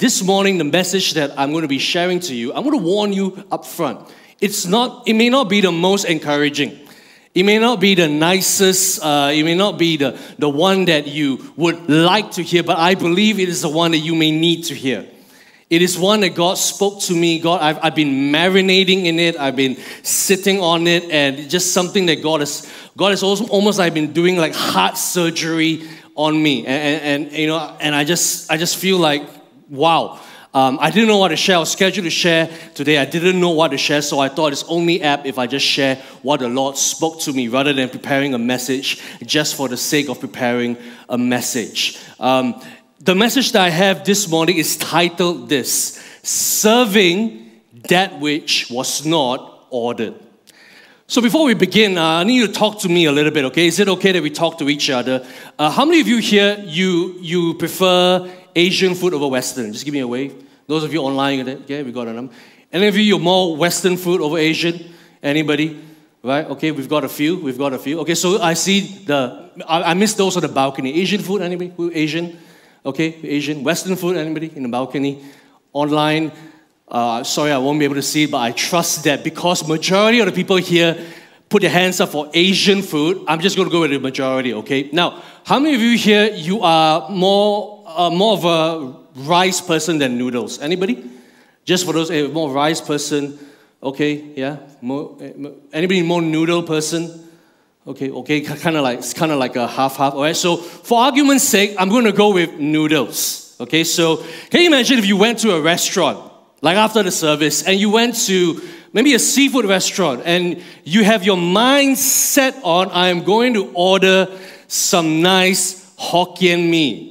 this morning, the message that I'm going to be sharing to you, I'm going to warn you up front. It's not, it may not be the most encouraging. It may not be the nicest, uh, it may not be the, the one that you would like to hear, but I believe it is the one that you may need to hear. It is one that God spoke to me. God, I've, I've been marinating in it. I've been sitting on it, and just something that God has, God has also almost like been doing like heart surgery on me. And, and, and you know, and I just, I just feel like, wow. Um, I didn't know what to share. I was scheduled to share today. I didn't know what to share, so I thought it's only apt if I just share what the Lord spoke to me rather than preparing a message just for the sake of preparing a message. Um, the message that I have this morning is titled this Serving That Which Was Not Ordered. So before we begin, uh, I need you to talk to me a little bit, okay? Is it okay that we talk to each other? Uh, how many of you here, you, you prefer Asian food over Western? Just give me a wave. Those of you online, okay, we got a number. Any of you, you're more Western food over Asian? Anybody? Right? Okay, we've got a few. We've got a few. Okay, so I see the, I, I missed those on the balcony. Asian food, anybody? Who Asian? Okay, Asian, Western food, anybody in the balcony? Online, uh, sorry, I won't be able to see, but I trust that because majority of the people here put their hands up for Asian food, I'm just going to go with the majority, okay? Now, how many of you here, you are more, uh, more of a rice person than noodles? Anybody? Just for those, a more rice person, okay, yeah? More, eh, anybody more noodle person? Okay, okay, kind of like it's kind of like a half half. All right. So for argument's sake, I'm going to go with noodles. Okay. So can you imagine if you went to a restaurant like after the service and you went to maybe a seafood restaurant and you have your mind set on I am going to order some nice Hokkien mee.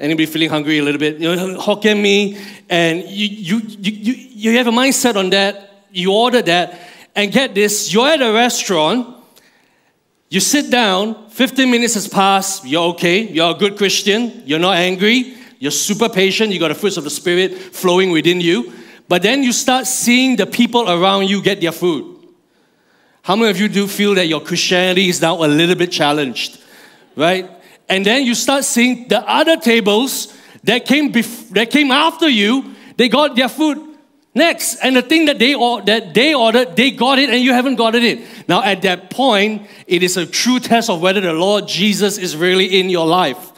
Anybody feeling hungry a little bit? You know, Hokkien mee, and you, you, you, you, you have a mindset on that. You order that, and get this: you're at a restaurant you sit down, 15 minutes has passed, you're okay, you're a good Christian, you're not angry, you're super patient, you got the fruits of the Spirit flowing within you. But then you start seeing the people around you get their food. How many of you do feel that your Christianity is now a little bit challenged? Right? And then you start seeing the other tables that came, bef- that came after you, they got their food Next, and the thing that they, that they ordered, they got it and you haven't gotten it. Now, at that point, it is a true test of whether the Lord Jesus is really in your life.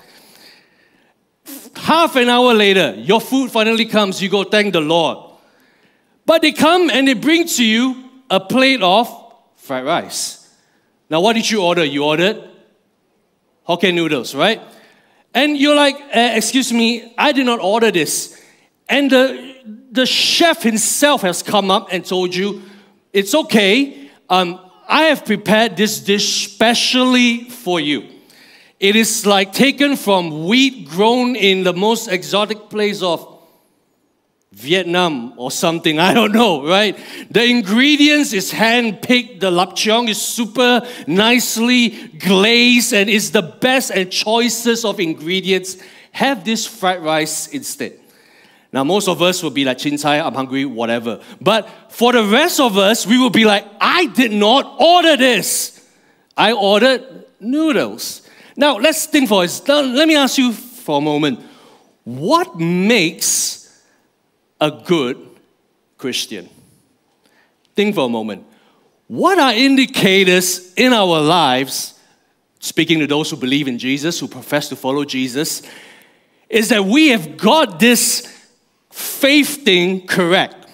Half an hour later, your food finally comes, you go thank the Lord. But they come and they bring to you a plate of fried rice. Now, what did you order? You ordered Hokkien noodles, right? And you're like, uh, excuse me, I did not order this. And the the chef himself has come up and told you, it's okay. Um, I have prepared this dish specially for you. It is like taken from wheat grown in the most exotic place of Vietnam or something, I don't know, right? The ingredients is hand picked, the lap cheong is super nicely glazed and is the best and choicest of ingredients. Have this fried rice instead. Now, most of us will be like, Chin I'm hungry, whatever. But for the rest of us, we will be like, I did not order this. I ordered noodles. Now, let's think for it. Let me ask you for a moment what makes a good Christian? Think for a moment. What are indicators in our lives, speaking to those who believe in Jesus, who profess to follow Jesus, is that we have got this faith thing correct?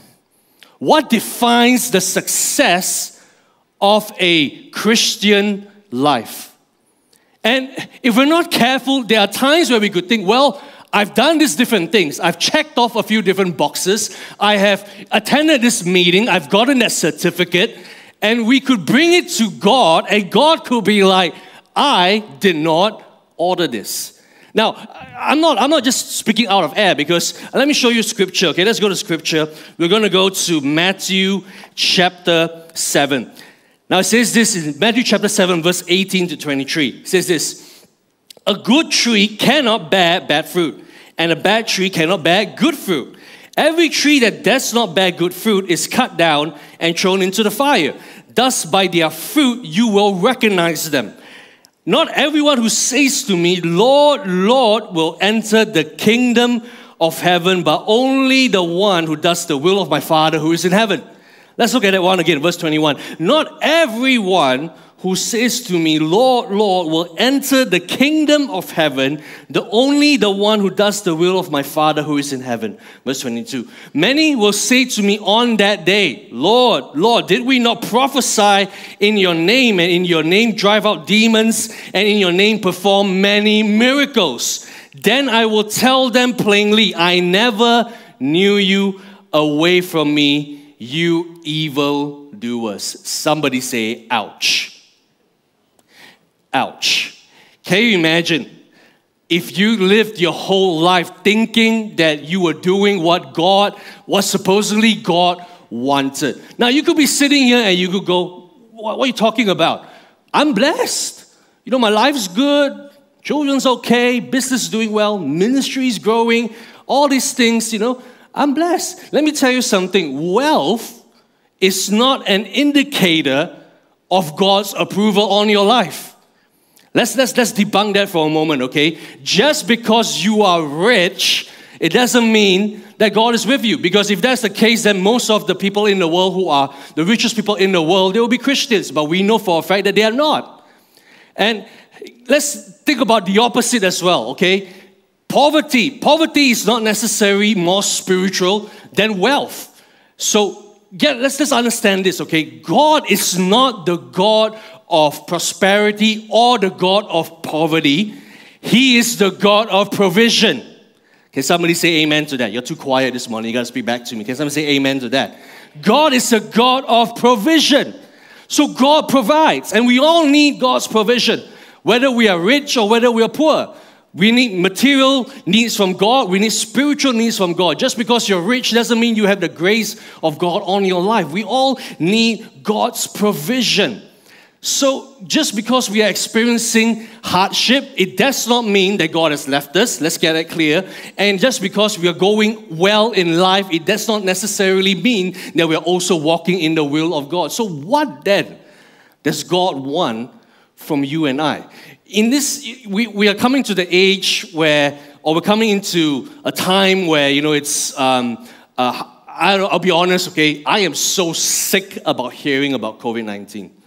What defines the success of a Christian life? And if we're not careful, there are times where we could think, well, I've done these different things. I've checked off a few different boxes. I have attended this meeting. I've gotten that certificate. And we could bring it to God, and God could be like, I did not order this. Now, I'm not, I'm not just speaking out of air because let me show you scripture. Okay, let's go to scripture. We're going to go to Matthew chapter 7. Now, it says this in Matthew chapter 7, verse 18 to 23. It says this A good tree cannot bear bad fruit, and a bad tree cannot bear good fruit. Every tree that does not bear good fruit is cut down and thrown into the fire. Thus, by their fruit, you will recognize them. Not everyone who says to me, Lord, Lord, will enter the kingdom of heaven, but only the one who does the will of my Father who is in heaven. Let's look at that one again, verse 21. Not everyone who says to me, Lord, Lord, will enter the kingdom of heaven, the only the one who does the will of my Father who is in heaven. Verse 22. Many will say to me on that day, Lord, Lord, did we not prophesy in your name and in your name drive out demons and in your name perform many miracles? Then I will tell them plainly, I never knew you away from me, you evil doers. Somebody say, ouch. Ouch. Can you imagine if you lived your whole life thinking that you were doing what God, what supposedly God wanted? Now, you could be sitting here and you could go, What, what are you talking about? I'm blessed. You know, my life's good, children's okay, business is doing well, ministry is growing, all these things, you know, I'm blessed. Let me tell you something wealth is not an indicator of God's approval on your life. Let's, let's, let's debunk that for a moment, okay? Just because you are rich, it doesn't mean that God is with you. Because if that's the case, then most of the people in the world who are the richest people in the world, they will be Christians. But we know for a fact that they are not. And let's think about the opposite as well, okay? Poverty. Poverty is not necessarily more spiritual than wealth. So, yeah, let's just understand this, okay? God is not the God of prosperity or the God of poverty. He is the God of provision. Can somebody say amen to that? You're too quiet this morning. You got to speak back to me. Can somebody say amen to that? God is a God of provision. So God provides, and we all need God's provision, whether we are rich or whether we are poor. We need material needs from God. We need spiritual needs from God. Just because you're rich doesn't mean you have the grace of God on your life. We all need God's provision. So, just because we are experiencing hardship, it does not mean that God has left us. Let's get that clear. And just because we are going well in life, it does not necessarily mean that we are also walking in the will of God. So, what then does God want from you and I? In this, we, we are coming to the age where, or we're coming into a time where, you know, it's, um, uh, I'll be honest, okay, I am so sick about hearing about COVID 19.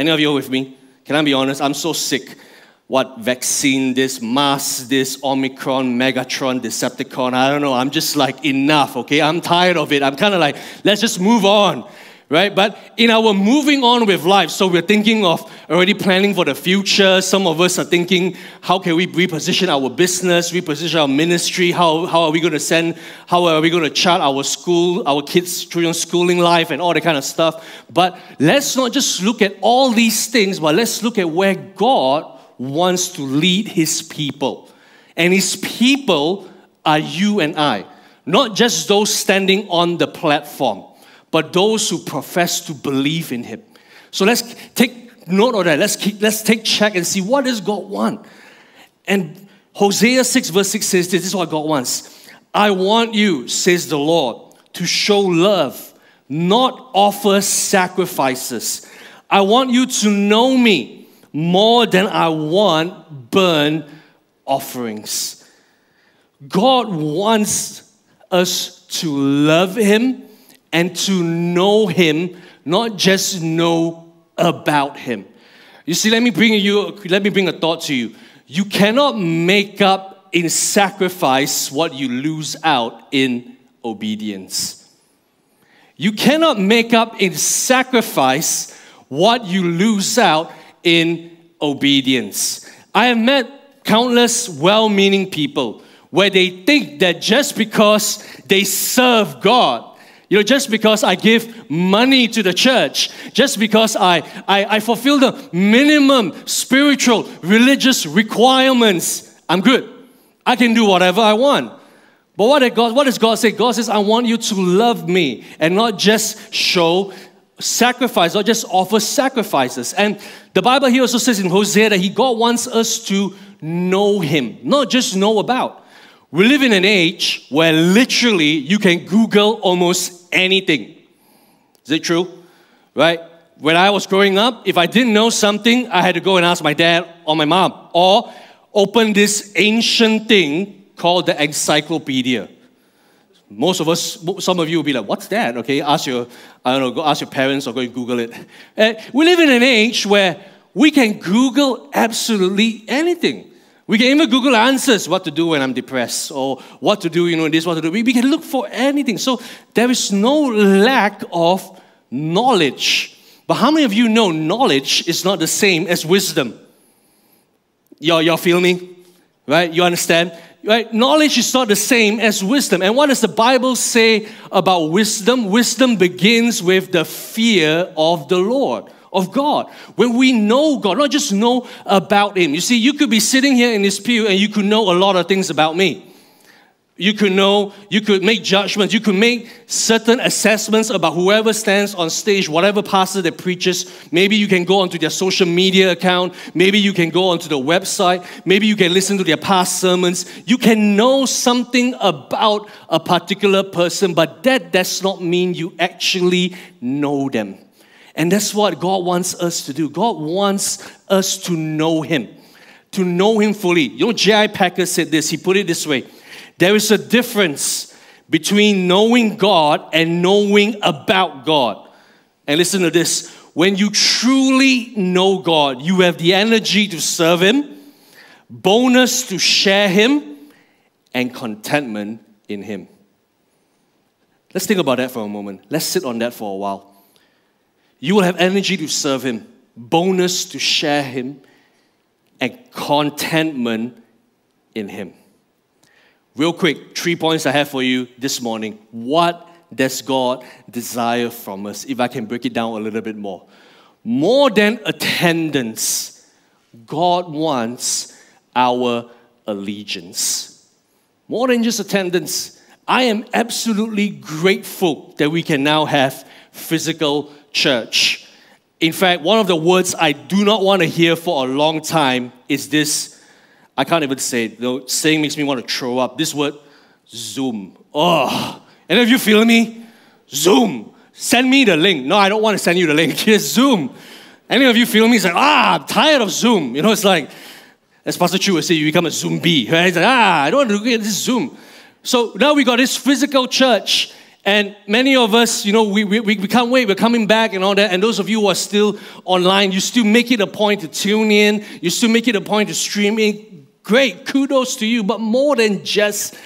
Any of you with me? Can I be honest? I'm so sick. What vaccine, this mask, this Omicron, Megatron, Decepticon, I don't know. I'm just like, enough, okay? I'm tired of it. I'm kind of like, let's just move on right? But in our moving on with life, so we're thinking of already planning for the future. Some of us are thinking, how can we reposition our business, reposition our ministry? How, how are we going to send, how are we going to chart our school, our kids' children's schooling life and all that kind of stuff? But let's not just look at all these things, but let's look at where God wants to lead his people. And his people are you and I, not just those standing on the platform but those who profess to believe in him. So let's take note of that. Let's, keep, let's take check and see what does God want. And Hosea 6 verse 6 says this, this is what God wants. I want you, says the Lord, to show love, not offer sacrifices. I want you to know me more than I want burn offerings. God wants us to love Him and to know Him, not just know about Him. You see, let me bring you, let me bring a thought to you. You cannot make up in sacrifice what you lose out in obedience. You cannot make up in sacrifice what you lose out in obedience. I have met countless well meaning people where they think that just because they serve God, you know, just because I give money to the church, just because I, I, I fulfill the minimum spiritual, religious requirements, I'm good. I can do whatever I want. But what, did God, what does God say? God says, I want you to love me and not just show sacrifice or just offer sacrifices. And the Bible here also says in Hosea that he, God wants us to know Him, not just know about. We live in an age where literally you can Google almost anything. Is it true? Right? When I was growing up, if I didn't know something, I had to go and ask my dad or my mom, or open this ancient thing called the encyclopedia. Most of us, some of you will be like, what's that? Okay, ask your, I don't know, go ask your parents or go Google it. Uh, we live in an age where we can Google absolutely anything. We can even Google answers, what to do when I'm depressed, or what to do, you know, this, what to do. We, we can look for anything. So there is no lack of knowledge. But how many of you know knowledge is not the same as wisdom? Y'all, y'all feel me? Right? You understand? Right? Knowledge is not the same as wisdom. And what does the Bible say about wisdom? Wisdom begins with the fear of the Lord of God. When we know God, not just know about Him. You see, you could be sitting here in this pew and you could know a lot of things about me. You could know, you could make judgments, you could make certain assessments about whoever stands on stage, whatever pastor that preaches. Maybe you can go onto their social media account, maybe you can go onto the website, maybe you can listen to their past sermons. You can know something about a particular person, but that does not mean you actually know them. And that's what God wants us to do. God wants us to know Him, to know Him fully. You know, J.I. Packer said this, he put it this way there is a difference between knowing God and knowing about God. And listen to this when you truly know God, you have the energy to serve Him, bonus to share Him, and contentment in Him. Let's think about that for a moment. Let's sit on that for a while. You will have energy to serve Him, bonus to share Him, and contentment in Him. Real quick, three points I have for you this morning. What does God desire from us? If I can break it down a little bit more. More than attendance, God wants our allegiance. More than just attendance, I am absolutely grateful that we can now have physical church. In fact, one of the words I do not want to hear for a long time is this I can't even say it. Know, saying makes me want to throw up. This word, Zoom. Oh, any of you feeling me? Zoom. Send me the link. No, I don't want to send you the link. Here's Zoom. Any of you feel me? It's like, ah, I'm tired of Zoom. You know, it's like, as Pastor Chu would say, you become a Zombie. Right? It's like, ah, I don't want to get this Zoom. So now we got this physical church and many of us, you know, we, we, we can't wait. We're coming back and all that. And those of you who are still online, you still make it a point to tune in. You still make it a point to stream in. Great, kudos to you. But more than just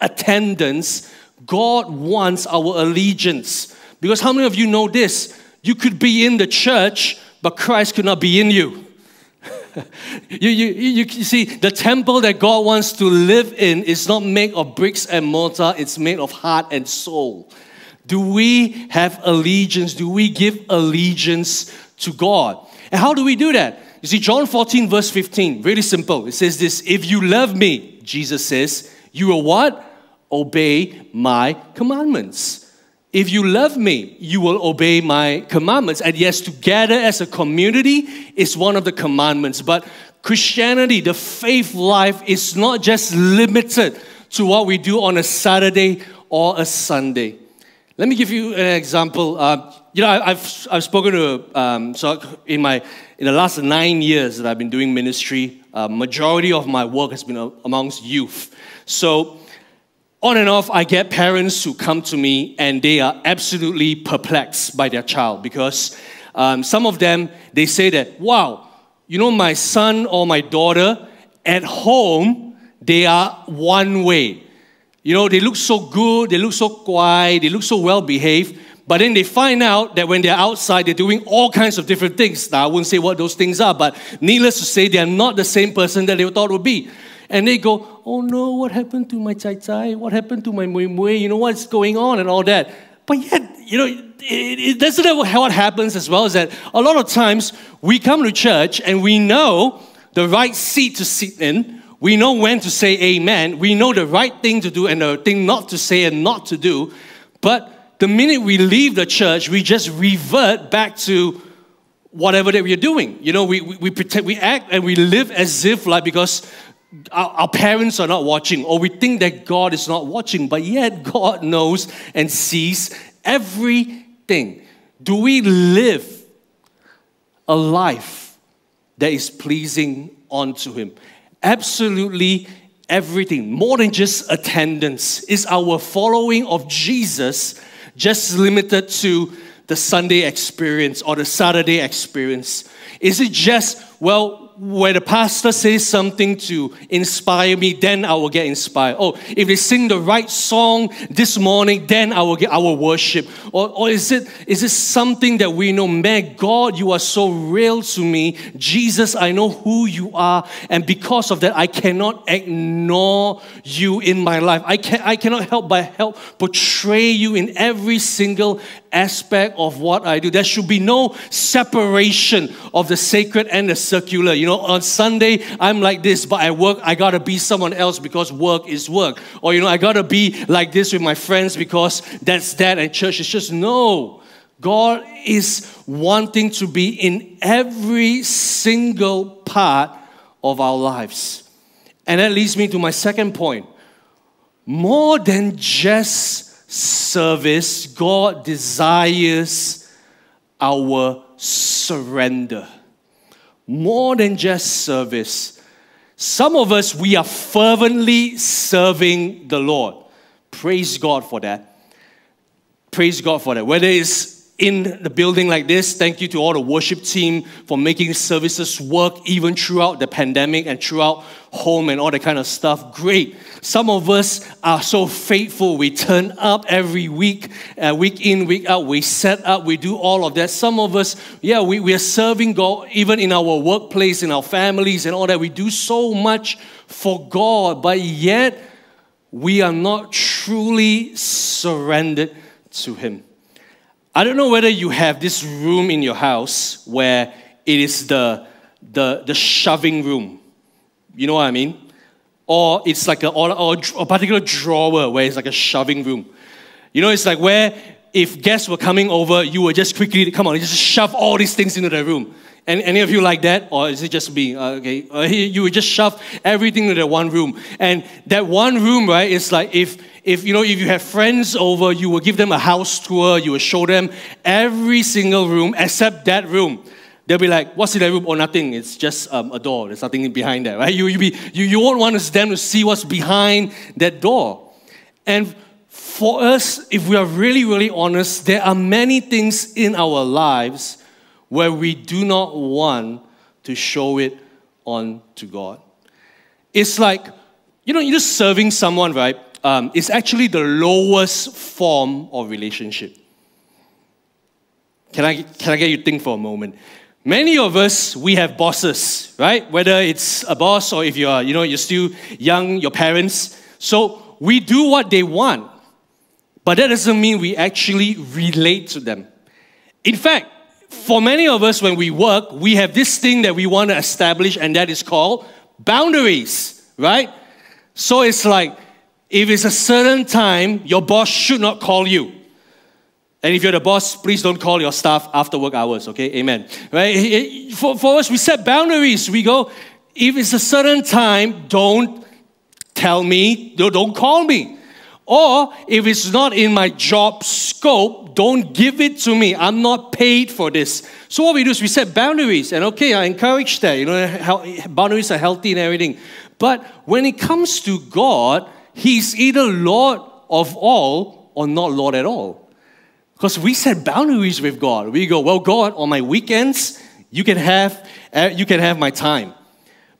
attendance, God wants our allegiance. Because how many of you know this? You could be in the church, but Christ could not be in you. you, you, you, you see, the temple that God wants to live in is not made of bricks and mortar, it's made of heart and soul. Do we have allegiance? Do we give allegiance to God? And how do we do that? You see, John 14, verse 15, really simple. It says this If you love me, Jesus says, you will what? Obey my commandments. If you love me, you will obey my commandments. And yes, together as a community is one of the commandments. But Christianity, the faith life, is not just limited to what we do on a Saturday or a Sunday. Let me give you an example. Uh, you know, I've, I've spoken to, um, so in my, in the last nine years that I've been doing ministry, uh, majority of my work has been amongst youth. So on and off, I get parents who come to me and they are absolutely perplexed by their child because um, some of them, they say that, wow, you know, my son or my daughter at home, they are one way. You know, they look so good, they look so quiet, they look so well behaved, but then they find out that when they're outside, they're doing all kinds of different things. Now, I wouldn't say what those things are, but needless to say, they're not the same person that they thought would be and they go, oh no, what happened to my chai chai? What happened to my mui mui? You know, what's going on and all that. But yet, you know, it, it, that's what happens as well, is that a lot of times we come to church and we know the right seat to sit in, we know when to say amen, we know the right thing to do and the thing not to say and not to do, but the minute we leave the church, we just revert back to whatever that we are doing. You know, we, we, we pretend, we act and we live as if like because our, our, parents are not watching, or we think that God is not watching, but yet God knows and sees everything. Do we live a life that is pleasing unto Him? Absolutely, everything, more than just attendance. Is our following of Jesus just limited to the Sunday experience or the Saturday experience? Is it just, well, where the pastor says something to inspire me, then I will get inspired. Oh, if they sing the right song this morning, then I will get our worship. Or, or is it is it something that we know, man, God, you are so real to me. Jesus, I know who you are, and because of that, I cannot ignore you in my life. I can I cannot help but help portray you in every single aspect of what I do. There should be no separation of the sacred and the secular. You know, on Sunday, I'm like this, but at work, I gotta be someone else because work is work. Or, you know, I gotta be like this with my friends because that's that, and church is just no. God is wanting to be in every single part of our lives. And that leads me to my second point. More than just service, God desires our surrender. More than just service. Some of us, we are fervently serving the Lord. Praise God for that. Praise God for that. Whether it's in the building like this. Thank you to all the worship team for making services work even throughout the pandemic and throughout home and all that kind of stuff. Great. Some of us are so faithful. We turn up every week, uh, week in, week out. We set up, we do all of that. Some of us, yeah, we, we are serving God even in our workplace, in our families, and all that. We do so much for God, but yet we are not truly surrendered to Him. I don't know whether you have this room in your house where it is the, the, the shoving room. You know what I mean? Or it's like a, or, or a particular drawer where it's like a shoving room. You know, it's like where if guests were coming over, you would just quickly, come on, just shove all these things into the room. And any of you like that? Or is it just me? Uh, okay. Uh, you would just shove everything into that one room. And that one room, right, is like if if you know if you have friends over, you will give them a house tour, you will show them every single room except that room. They'll be like, what's in that room? Oh, nothing. It's just um, a door. There's nothing behind that, right? You, you, be, you, you won't want them to see what's behind that door. And for us, if we are really, really honest, there are many things in our lives where we do not want to show it on to God. It's like, you know, you're just serving someone, right? um, is actually the lowest form of relationship. Can I, can I get you to think for a moment? Many of us, we have bosses, right? Whether it's a boss or if you're, you know, you're still young, your parents. So we do what they want, but that doesn't mean we actually relate to them. In fact, for many of us, when we work, we have this thing that we want to establish, and that is called boundaries, right? So it's like if it's a certain time, your boss should not call you. And if you're the boss, please don't call your staff after work hours, okay? Amen. Right? For, for us, we set boundaries. We go, if it's a certain time, don't tell me, don't call me. Or if it's not in my job scope, don't give it to me. I'm not paid for this. So what we do is we set boundaries, and okay, I encourage that. You know, boundaries are healthy and everything. But when it comes to God, He's either Lord of all or not Lord at all. Because we set boundaries with God. We go, well, God, on my weekends, you can have eh, you can have my time.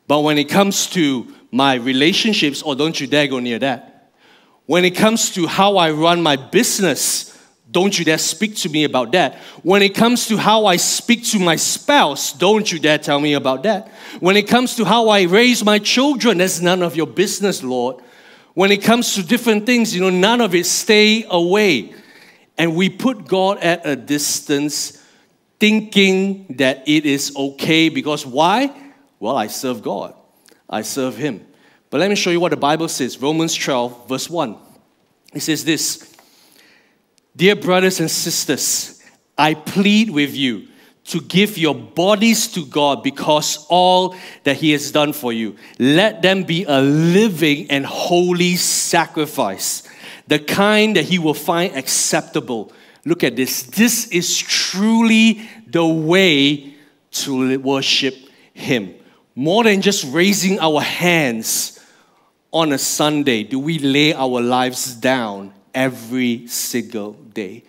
But when it comes to my relationships, oh, don't you dare go near that. When it comes to how I run my business, don't you dare speak to me about that. When it comes to how I speak to my spouse, don't you dare tell me about that. When it comes to how I raise my children, that's none of your business, Lord. When it comes to different things, you know, none of it stay away. And we put God at a distance thinking that it is okay because why? Well, I serve God. I serve Him. But let me show you what the Bible says Romans 12, verse 1. It says this Dear brothers and sisters, I plead with you to give your bodies to God because all that He has done for you. Let them be a living and holy sacrifice, the kind that He will find acceptable. Look at this. This is truly the way to worship Him. More than just raising our hands on a Sunday do we lay our lives down every single day?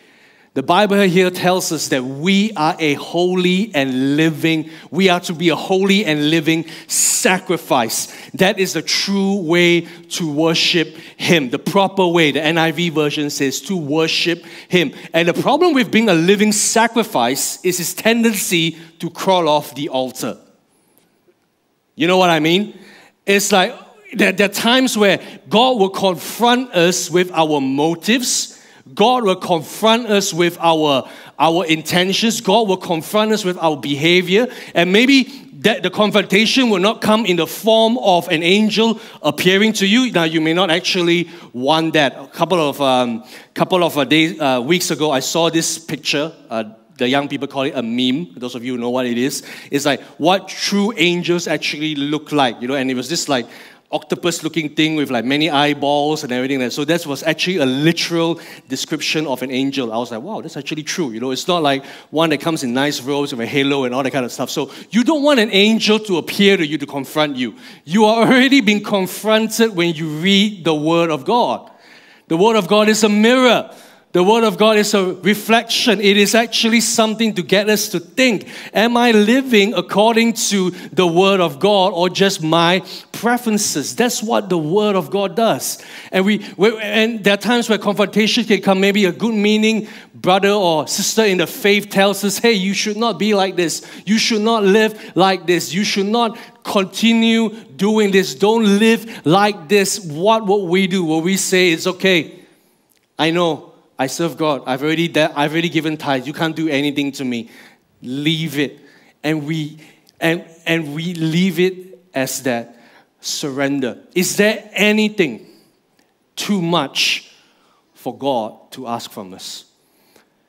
The Bible here tells us that we are a holy and living, we are to be a holy and living sacrifice. That is the true way to worship Him, the proper way. The NIV version says to worship Him. And the problem with being a living sacrifice is His tendency to crawl off the altar. You know what I mean? It's like there, there are times where God will confront us with our motives God will confront us with our, our intentions. God will confront us with our behavior. And maybe that the confrontation will not come in the form of an angel appearing to you. Now, you may not actually want that. A couple of, um, couple of uh, days, uh, weeks ago, I saw this picture. Uh, the young people call it a meme. Those of you know what it is, it's like what true angels actually look like, you know. And it was this like octopus looking thing with like many eyeballs and everything. Like that. So that was actually a literal description of an angel. I was like, wow, that's actually true. You know, it's not like one that comes in nice robes with a halo and all that kind of stuff. So you don't want an angel to appear to you to confront you. You are already being confronted when you read the Word of God. The Word of God is a mirror. The Word of God is a reflection. It is actually something to get us to think Am I living according to the Word of God or just my preferences? That's what the Word of God does. And, we, and there are times where confrontation can come, maybe a good meaning brother or sister in the faith tells us, hey, you should not be like this. You should not live like this. You should not continue doing this. Don't live like this. What will we do? Will we say, it's okay? I know I serve God. I've already, de- I've already given tithes. You can't do anything to me. Leave it. And we, and, and we leave it as that surrender. Is there anything too much for God to ask from us?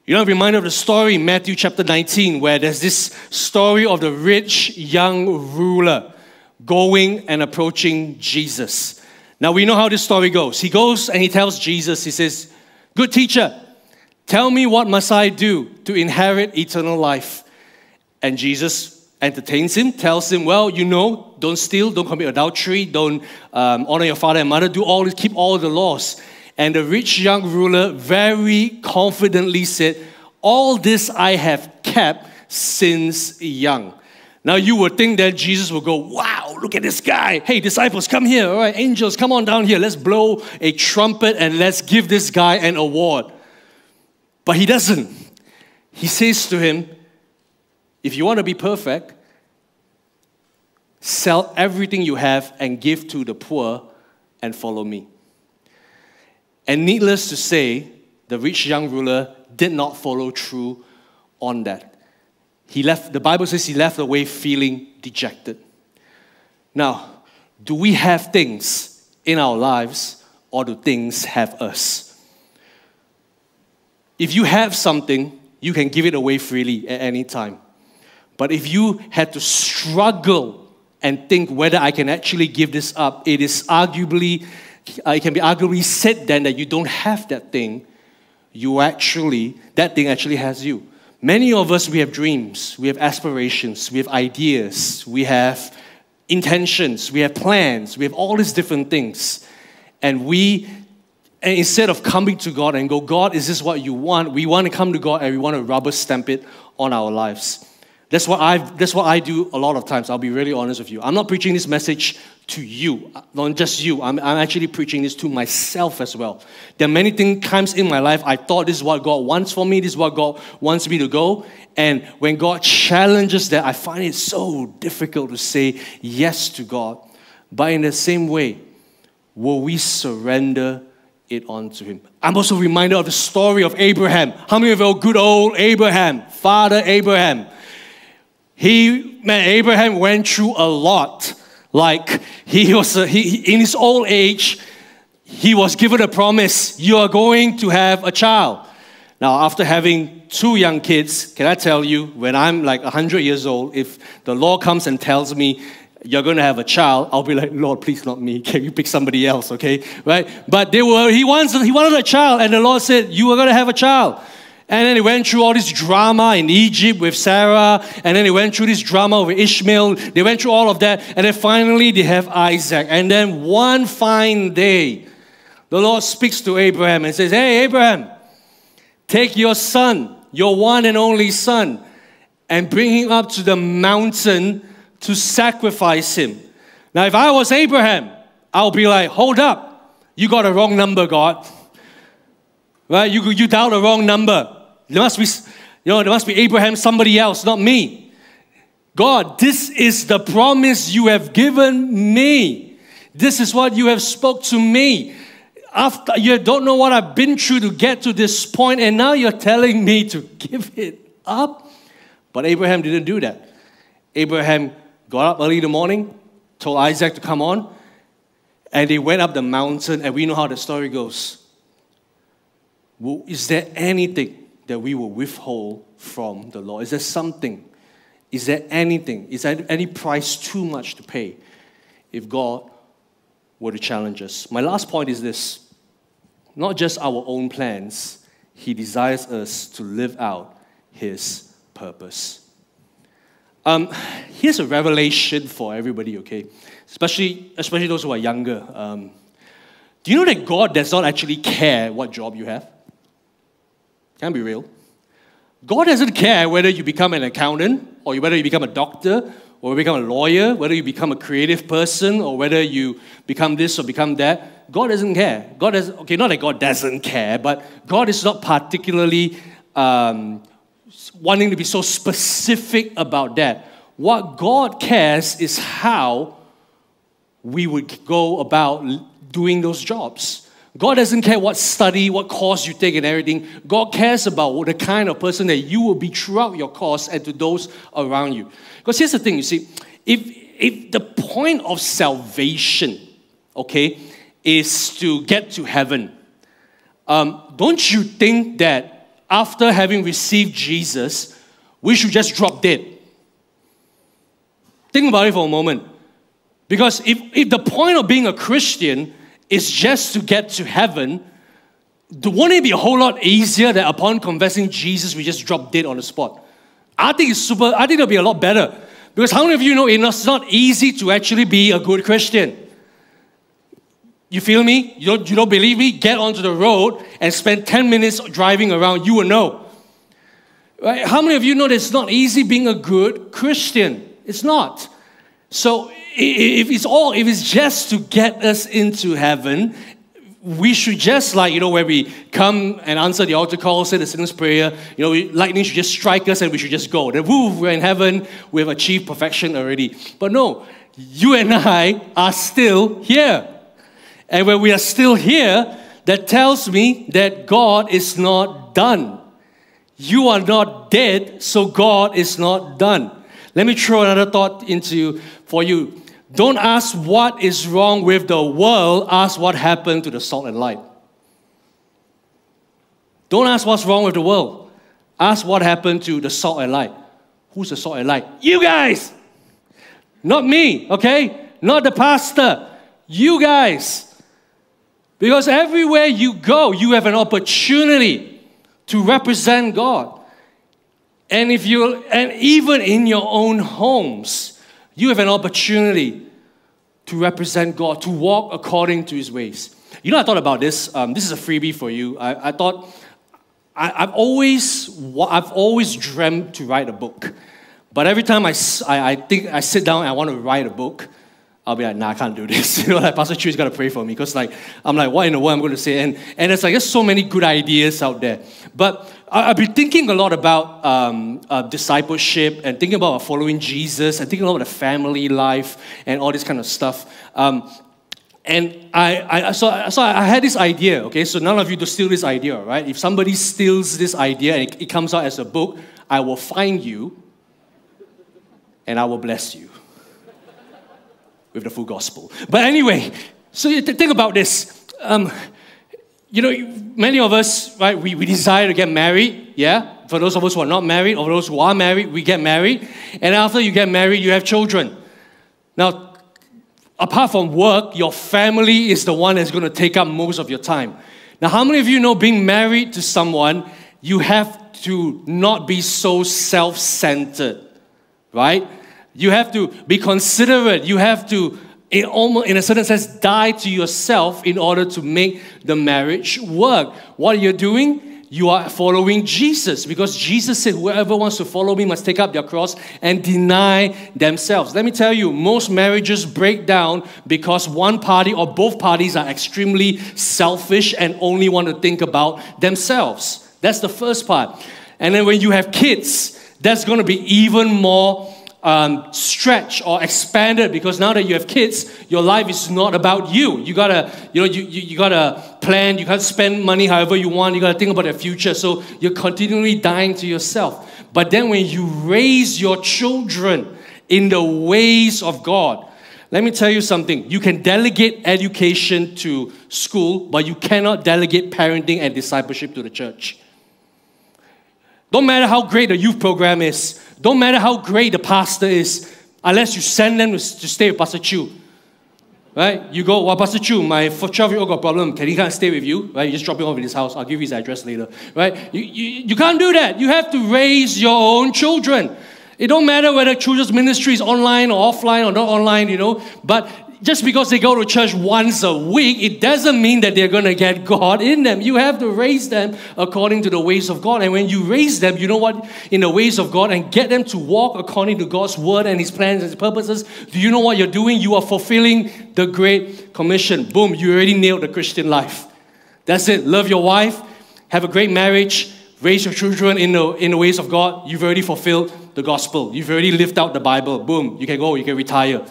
You know, I'm reminded of the story in Matthew chapter 19 where there's this story of the rich young ruler going and approaching Jesus. Now we know how this story goes. He goes and he tells Jesus, he says, Good teacher, tell me what must I do to inherit eternal life? And Jesus entertains him, tells him, Well, you know, don't steal, don't commit adultery, don't um, honor your father and mother, do all, keep all the laws. And the rich young ruler very confidently said, All this I have kept since young. Now you would think that Jesus would go, Wow, look at this guy. Hey, disciples, come here. All right, angels, come on down here. Let's blow a trumpet and let's give this guy an award. But he doesn't. He says to him, If you want to be perfect, sell everything you have and give to the poor and follow me. And needless to say, the rich young ruler did not follow through on that. He left, the Bible says he left away feeling dejected. Now, do we have things in our lives or do things have us? If you have something, you can give it away freely at any time. But if you had to struggle and think whether I can actually give this up, it is arguably, it can be arguably said then that you don't have that thing. You actually, that thing actually has you. Many of us, we have dreams, we have aspirations, we have ideas, we have intentions, we have plans, we have all these different things. And we, and instead of coming to God and go, God, is this what you want? We want to come to God and we want to rubber stamp it on our lives. That's what, i that's what I do a lot of times. I'll be really honest with you. I'm not preaching this message to you, not just you. I'm, I'm actually preaching this to myself as well. There are many times in my life I thought this is what God wants for me, this is what God wants me to go. And when God challenges that, I find it so difficult to say yes to God. But in the same way, will we surrender it onto Him? I'm also reminded of the story of Abraham. How many of you good old Abraham, Father Abraham? He, man, Abraham went through a lot. Like he was, uh, a, he, in his old age, he was given a promise: you are going to have a child. Now, after having two young kids, can I tell you, when I'm like 100 years old, if the Lord comes and tells me you're going to have a child, I'll be like, Lord, please not me. Can you pick somebody else, okay? Right? But they were, he wants, he wanted a child, and the Lord said, you are going to have a child. And then he went through all this drama in Egypt with Sarah, and then he went through this drama with Ishmael. They went through all of that, and then finally they have Isaac. And then one fine day, the Lord speaks to Abraham and says, Hey, Abraham, take your son, your one and only son, and bring him up to the mountain to sacrifice him. Now, if I was Abraham, I'll be like, Hold up, you got a wrong number, God. Right? You, you dialed the wrong number. There must be, you know, there must be Abraham, somebody else, not me. God, this is the promise you have given me. This is what you have spoke to me. After you don't know what I've been through to get to this point, and now you're telling me to give it up. But Abraham didn't do that. Abraham got up early in the morning, told Isaac to come on, and they went up the mountain, and we know how the story goes. Is there anything that we will withhold from the Lord? Is there something? Is there anything? Is there any price too much to pay if God were to challenge us? My last point is this not just our own plans, He desires us to live out His purpose. Um, here's a revelation for everybody, okay? Especially, especially those who are younger. Um, do you know that God does not actually care what job you have? Can be real. God doesn't care whether you become an accountant or whether you become a doctor or become a lawyer, whether you become a creative person or whether you become this or become that. God doesn't care. God does okay, not that God doesn't care, but God is not particularly um, wanting to be so specific about that. What God cares is how we would go about doing those jobs. God doesn't care what study, what course you take, and everything. God cares about the kind of person that you will be throughout your course and to those around you. Because here's the thing you see, if, if the point of salvation, okay, is to get to heaven, um, don't you think that after having received Jesus, we should just drop dead? Think about it for a moment. Because if, if the point of being a Christian is just to get to heaven, won't it be a whole lot easier that upon confessing Jesus, we just drop dead on the spot? I think it's super, I think it'll be a lot better. Because how many of you know it's not easy to actually be a good Christian? You feel me? You don't, you don't believe me? Get onto the road and spend 10 minutes driving around. You will know. Right? How many of you know that it's not easy being a good Christian? It's not. So if it's all, if it's just to get us into heaven, we should just like, you know, where we come and answer the altar call, say the sinner's prayer, you know, lightning should just strike us and we should just go. Then, woo, we're in heaven, we've achieved perfection already. But no, you and I are still here. And when we are still here, that tells me that God is not done. You are not dead, so God is not done. Let me throw another thought into for you. Don't ask what is wrong with the world, ask what happened to the salt and light. Don't ask what's wrong with the world. Ask what happened to the salt and light. Who's the salt and light? You guys! Not me, okay? Not the pastor. You guys. Because everywhere you go, you have an opportunity to represent God. And if you and even in your own homes, you have an opportunity to represent God, to walk according to His ways. You know, I thought about this. Um, this is a freebie for you. I, I thought I, have always I've always dreamt to write a book, but every time I, I, I think I sit down I want to write a book, I'll be like, nah, I can't do this. You know, like Pastor Chu's got to pray for me because, like, I'm like, what in the world I'm going to say? And and it's like there's so many good ideas out there, but I've been thinking a lot about um, uh, discipleship and thinking about following Jesus and thinking about the family life and all this kind of stuff. Um, and I, I, so, so I had this idea, okay? So none of you to steal this idea, right? If somebody steals this idea and it, it comes out as a book, I will find you and I will bless you with the full gospel. But anyway, so you think about this. Um, you know, many of us, right, we, we desire to get married, yeah? For those of us who are not married, or those who are married, we get married. And after you get married, you have children. Now, apart from work, your family is the one that's going to take up most of your time. Now, how many of you know being married to someone you have to not be so self centered, right? You have to be considerate. You have to, in, almost, in a certain sense, die to yourself in order to make the marriage work. What you're doing, you are following Jesus because Jesus said, Whoever wants to follow me must take up their cross and deny themselves. Let me tell you, most marriages break down because one party or both parties are extremely selfish and only want to think about themselves. That's the first part. And then when you have kids, that's going to be even more um, stretched or expanded because now that you have kids, your life is not about you. You gotta, you know, you, you, you gotta plan, you gotta spend money however you want, you gotta think about the future. So you're continually dying to yourself. But then when you raise your children in the ways of God, let me tell you something. You can delegate education to school, but you cannot delegate parenting and discipleship to the church. Don't matter how great the youth program is, don't matter how great the pastor is, unless you send them to, stay with Pastor Chu. Right? You go, well, Pastor Chu, my 12 year old got a problem. Can he come stay with you? Right? You just drop him off in his house. I'll give you his address later. Right? You, you, you can't do that. You have to raise your own children. It don't matter whether children's ministry is online or offline or not online, you know, but just because they go to church once a week, it doesn't mean that they're going to get God in them. You have to raise them according to the ways of God. And when you raise them, you know what? In the ways of God and get them to walk according to God's word and His plans and His purposes, do you know what you're doing? You are fulfilling the Great Commission. Boom, you already nailed the Christian life. That's it. Love your wife, have a great marriage, raise your children in the, in the ways of God. You've already fulfilled the gospel. You've already lived out the Bible. Boom, you can go, you can retire.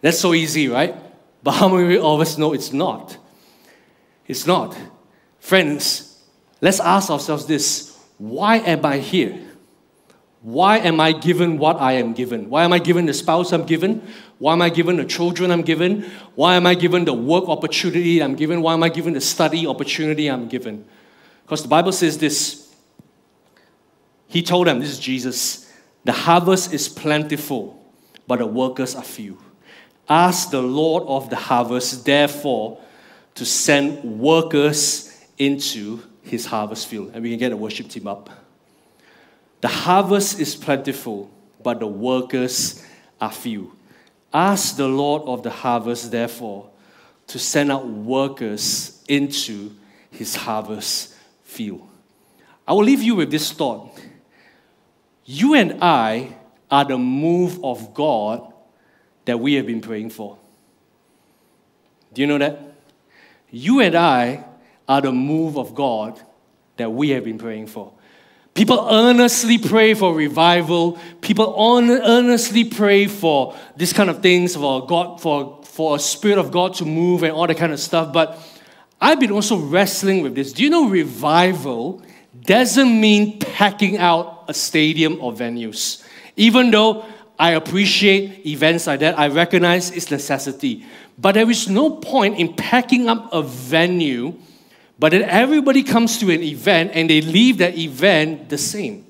That's so easy, right? But how many of us know it's not? It's not. Friends, let's ask ourselves this why am I here? Why am I given what I am given? Why am I given the spouse I'm given? Why am I given the children I'm given? Why am I given the work opportunity I'm given? Why am I given the study opportunity I'm given? Because the Bible says this. He told them, this is Jesus, the harvest is plentiful, but the workers are few. Ask the Lord of the harvest, therefore, to send workers into his harvest field. And we can get the worship team up. The harvest is plentiful, but the workers are few. Ask the Lord of the harvest, therefore, to send out workers into his harvest field. I will leave you with this thought. You and I are the move of God that we have been praying for. Do you know that? You and I are the move of God that we have been praying for. People earnestly pray for revival. People earnestly pray for this kind of things, for God, for, for a spirit of God to move and all that kind of stuff. But I've been also wrestling with this. Do you know revival doesn't mean packing out a stadium or venues? Even though I appreciate events like that. I recognize its necessity. But there is no point in packing up a venue, but then everybody comes to an event and they leave that event the same.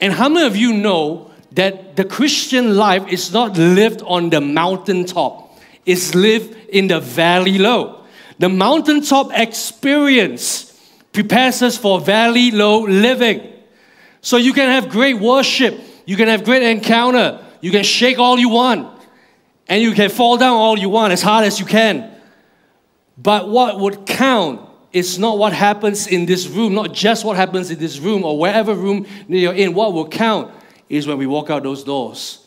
And how many of you know that the Christian life is not lived on the mountaintop, it's lived in the valley low. The mountaintop experience prepares us for valley low living. So you can have great worship you can have great encounter. You can shake all you want. And you can fall down all you want, as hard as you can. But what would count is not what happens in this room, not just what happens in this room or wherever room you're in. What will count is when we walk out those doors,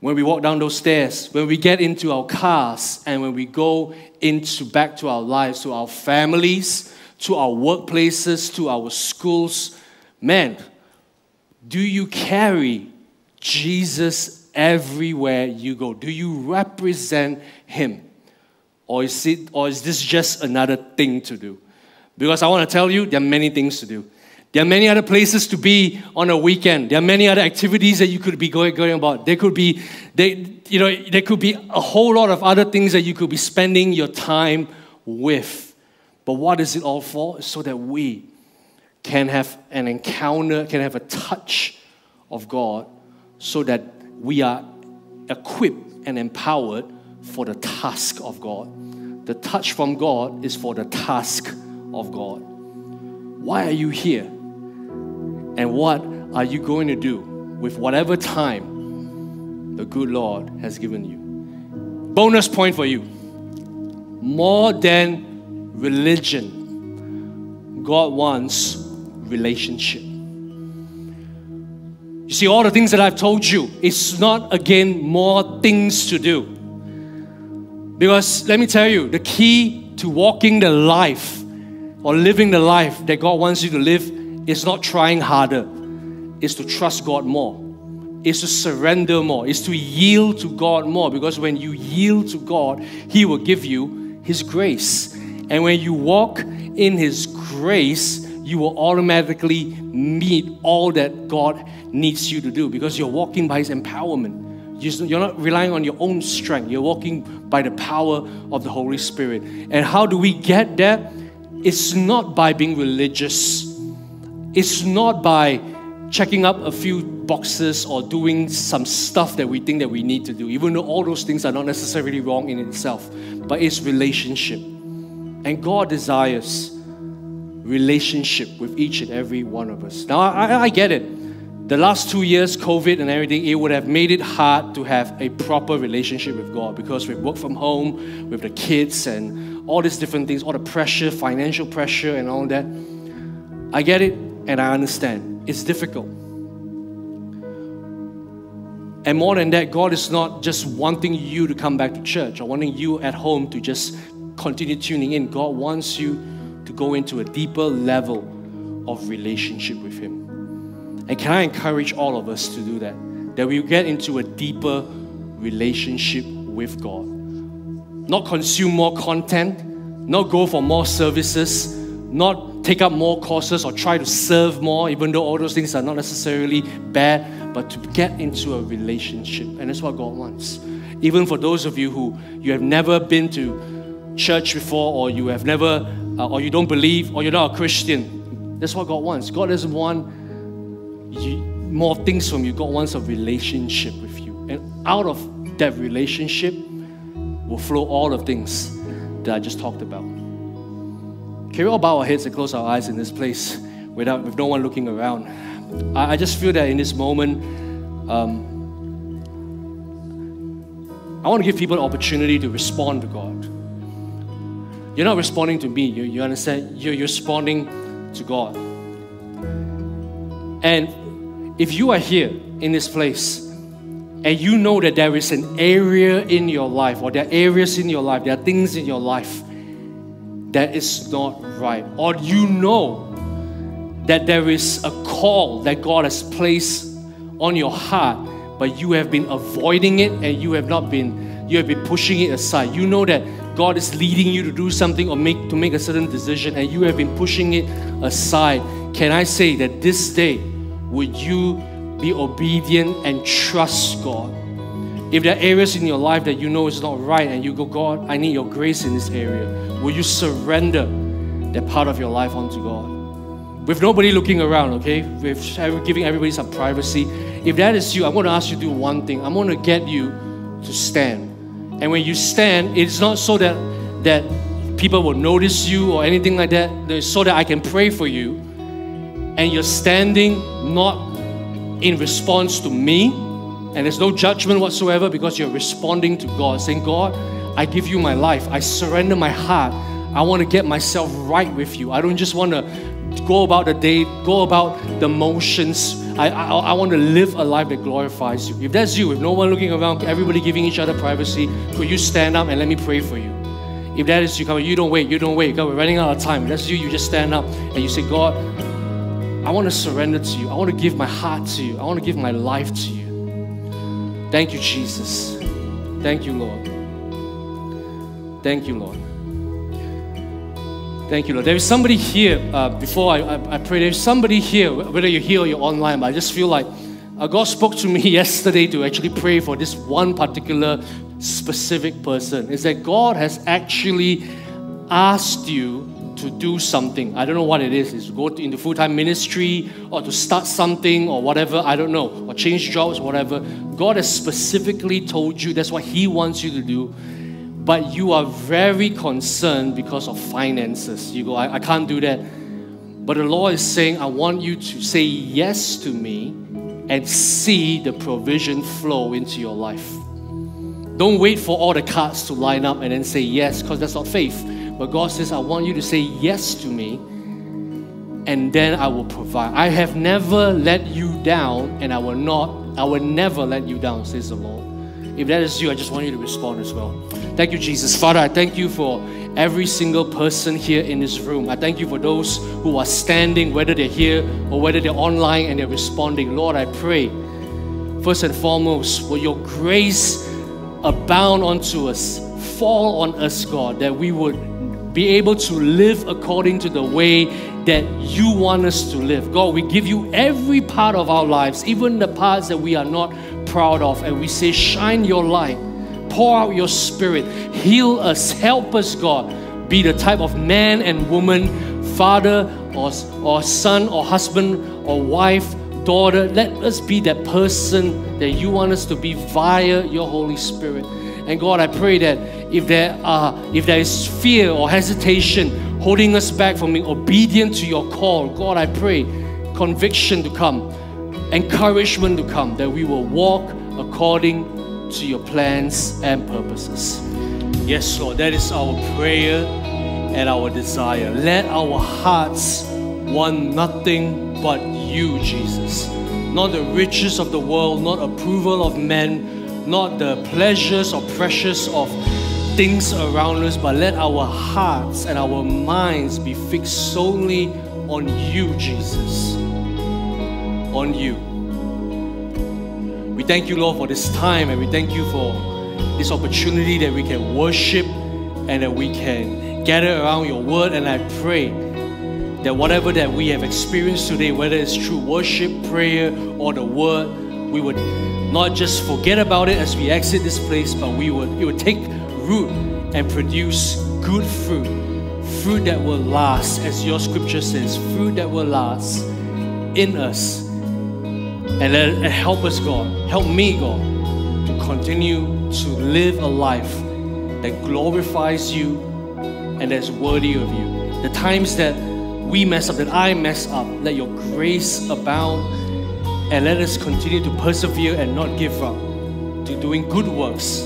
when we walk down those stairs, when we get into our cars, and when we go into back to our lives, to our families, to our workplaces, to our schools. Man, do you carry Jesus everywhere you go? Do you represent Him? Or is, it, or is this just another thing to do? Because I want to tell you, there are many things to do. There are many other places to be on a weekend. There are many other activities that you could be going, going about. There could be, they, you know, there could be a whole lot of other things that you could be spending your time with. But what is it all for? So that we can have an encounter, can have a touch of God so that we are equipped and empowered for the task of God. The touch from God is for the task of God. Why are you here? And what are you going to do with whatever time the good Lord has given you? Bonus point for you. More than religion, God wants relationship. You see, all the things that I've told you, it's not again more things to do. Because let me tell you, the key to walking the life or living the life that God wants you to live is not trying harder, is to trust God more, is to surrender more, is to yield to God more. Because when you yield to God, He will give you His grace. And when you walk in His grace, you will automatically meet all that God needs you to do because you're walking by His empowerment. You're not relying on your own strength. You're walking by the power of the Holy Spirit. And how do we get there? It's not by being religious. It's not by checking up a few boxes or doing some stuff that we think that we need to do, even though all those things are not necessarily wrong in itself. But it's relationship. And God desires relationship with each and every one of us. Now, I, I get it the last two years, COVID and everything, it would have made it hard to have a proper relationship with God because we work from home with the kids and all these different things, all the pressure, financial pressure, and all that. I get it and I understand. It's difficult. And more than that, God is not just wanting you to come back to church or wanting you at home to just continue tuning in. God wants you to go into a deeper level of relationship with Him. And can I encourage all of us to do that? That we get into a deeper relationship with God. Not consume more content, not go for more services, not take up more courses or try to serve more, even though all those things are not necessarily bad, but to get into a relationship. And that's what God wants. Even for those of you who you have never been to church before, or you have never, uh, or you don't believe, or you're not a Christian, that's what God wants. God doesn't want you, more things from you. God wants a relationship with you. And out of that relationship will flow all the things that I just talked about. Can we all bow our heads and close our eyes in this place without, with no one looking around? I, I just feel that in this moment, um, I want to give people an opportunity to respond to God. You're not responding to me, you, you understand? You're, you're responding to God. And if you are here in this place and you know that there is an area in your life, or there are areas in your life, there are things in your life that is not right, or you know that there is a call that God has placed on your heart, but you have been avoiding it and you have not been you have been pushing it aside. You know that God is leading you to do something or make to make a certain decision and you have been pushing it aside. Can I say that this day would you be obedient and trust God? If there are areas in your life that you know is not right and you go, God, I need your grace in this area, will you surrender that part of your life onto God? With nobody looking around, okay? With giving everybody some privacy. If that is you, I'm to ask you to do one thing. I'm to get you to stand. And when you stand, it's not so that that people will notice you or anything like that. It's so that I can pray for you and you're standing not in response to me, and there's no judgment whatsoever because you're responding to God, saying, God, I give you my life, I surrender my heart. I want to get myself right with you. I don't just want to go about the day, go about the motions. I, I, I want to live a life that glorifies you. If that's you, if no one looking around, everybody giving each other privacy, could you stand up and let me pray for you? If that is you, come you don't wait, you don't wait. God, we're running out of time. If that's you, you just stand up and you say, God, I want to surrender to you. I want to give my heart to you. I want to give my life to you. Thank you, Jesus. Thank you, Lord. Thank you, Lord. Thank you, Lord. There is somebody here, uh, before I, I, I, pray, there's somebody here, whether you're here or you're online, but I just feel like uh, God spoke to me yesterday to actually pray for this one particular specific person. Is that God has actually asked you to do something. I don't know what it is. Is to go into full time ministry or to start something or whatever. I don't know. Or change jobs, whatever. God has specifically told you that's what He wants you to do. But you are very concerned because of finances. You go, I, I can't do that. But the Lord is saying, I want you to say yes to me and see the provision flow into your life. Don't wait for all the cards to line up and then say yes, because that's not faith. But God says, I want you to say yes to me, and then I will provide. I have never let you down, and I will not, I will never let you down, says the Lord. If that is you, I just want you to respond as well. Thank you, Jesus. Father, I thank you for every single person here in this room. I thank you for those who are standing, whether they're here or whether they're online and they're responding. Lord, I pray, first and foremost, will your grace abound unto us, fall on us, God, that we would be able to live according to the way that you want us to live. God, we give you every part of our lives, even the parts that we are not proud of, and we say, Shine your light, pour out your spirit, heal us, help us, God. Be the type of man and woman, father or, or son or husband or wife, daughter. Let us be that person that you want us to be via your Holy Spirit. And God, I pray that if there are if there is fear or hesitation holding us back from being obedient to your call, God, I pray conviction to come, encouragement to come, that we will walk according to your plans and purposes. Yes, Lord, that is our prayer and our desire. Let our hearts want nothing but you, Jesus. Not the riches of the world, not approval of men, not the pleasures or pressures of things around us, but let our hearts and our minds be fixed solely on you, Jesus. On you. We thank you, Lord, for this time, and we thank you for this opportunity that we can worship and that we can gather around your word. And I pray that whatever that we have experienced today, whether it's through worship, prayer, or the word, we would not just forget about it as we exit this place, but we would it would take root and produce good fruit, fruit that will last, as your scripture says, fruit that will last in us. And let help us, God, help me, God, to continue to live a life that glorifies you and that's worthy of you. The times that we mess up, that I mess up, let your grace abound and let us continue to persevere and not give up to doing good works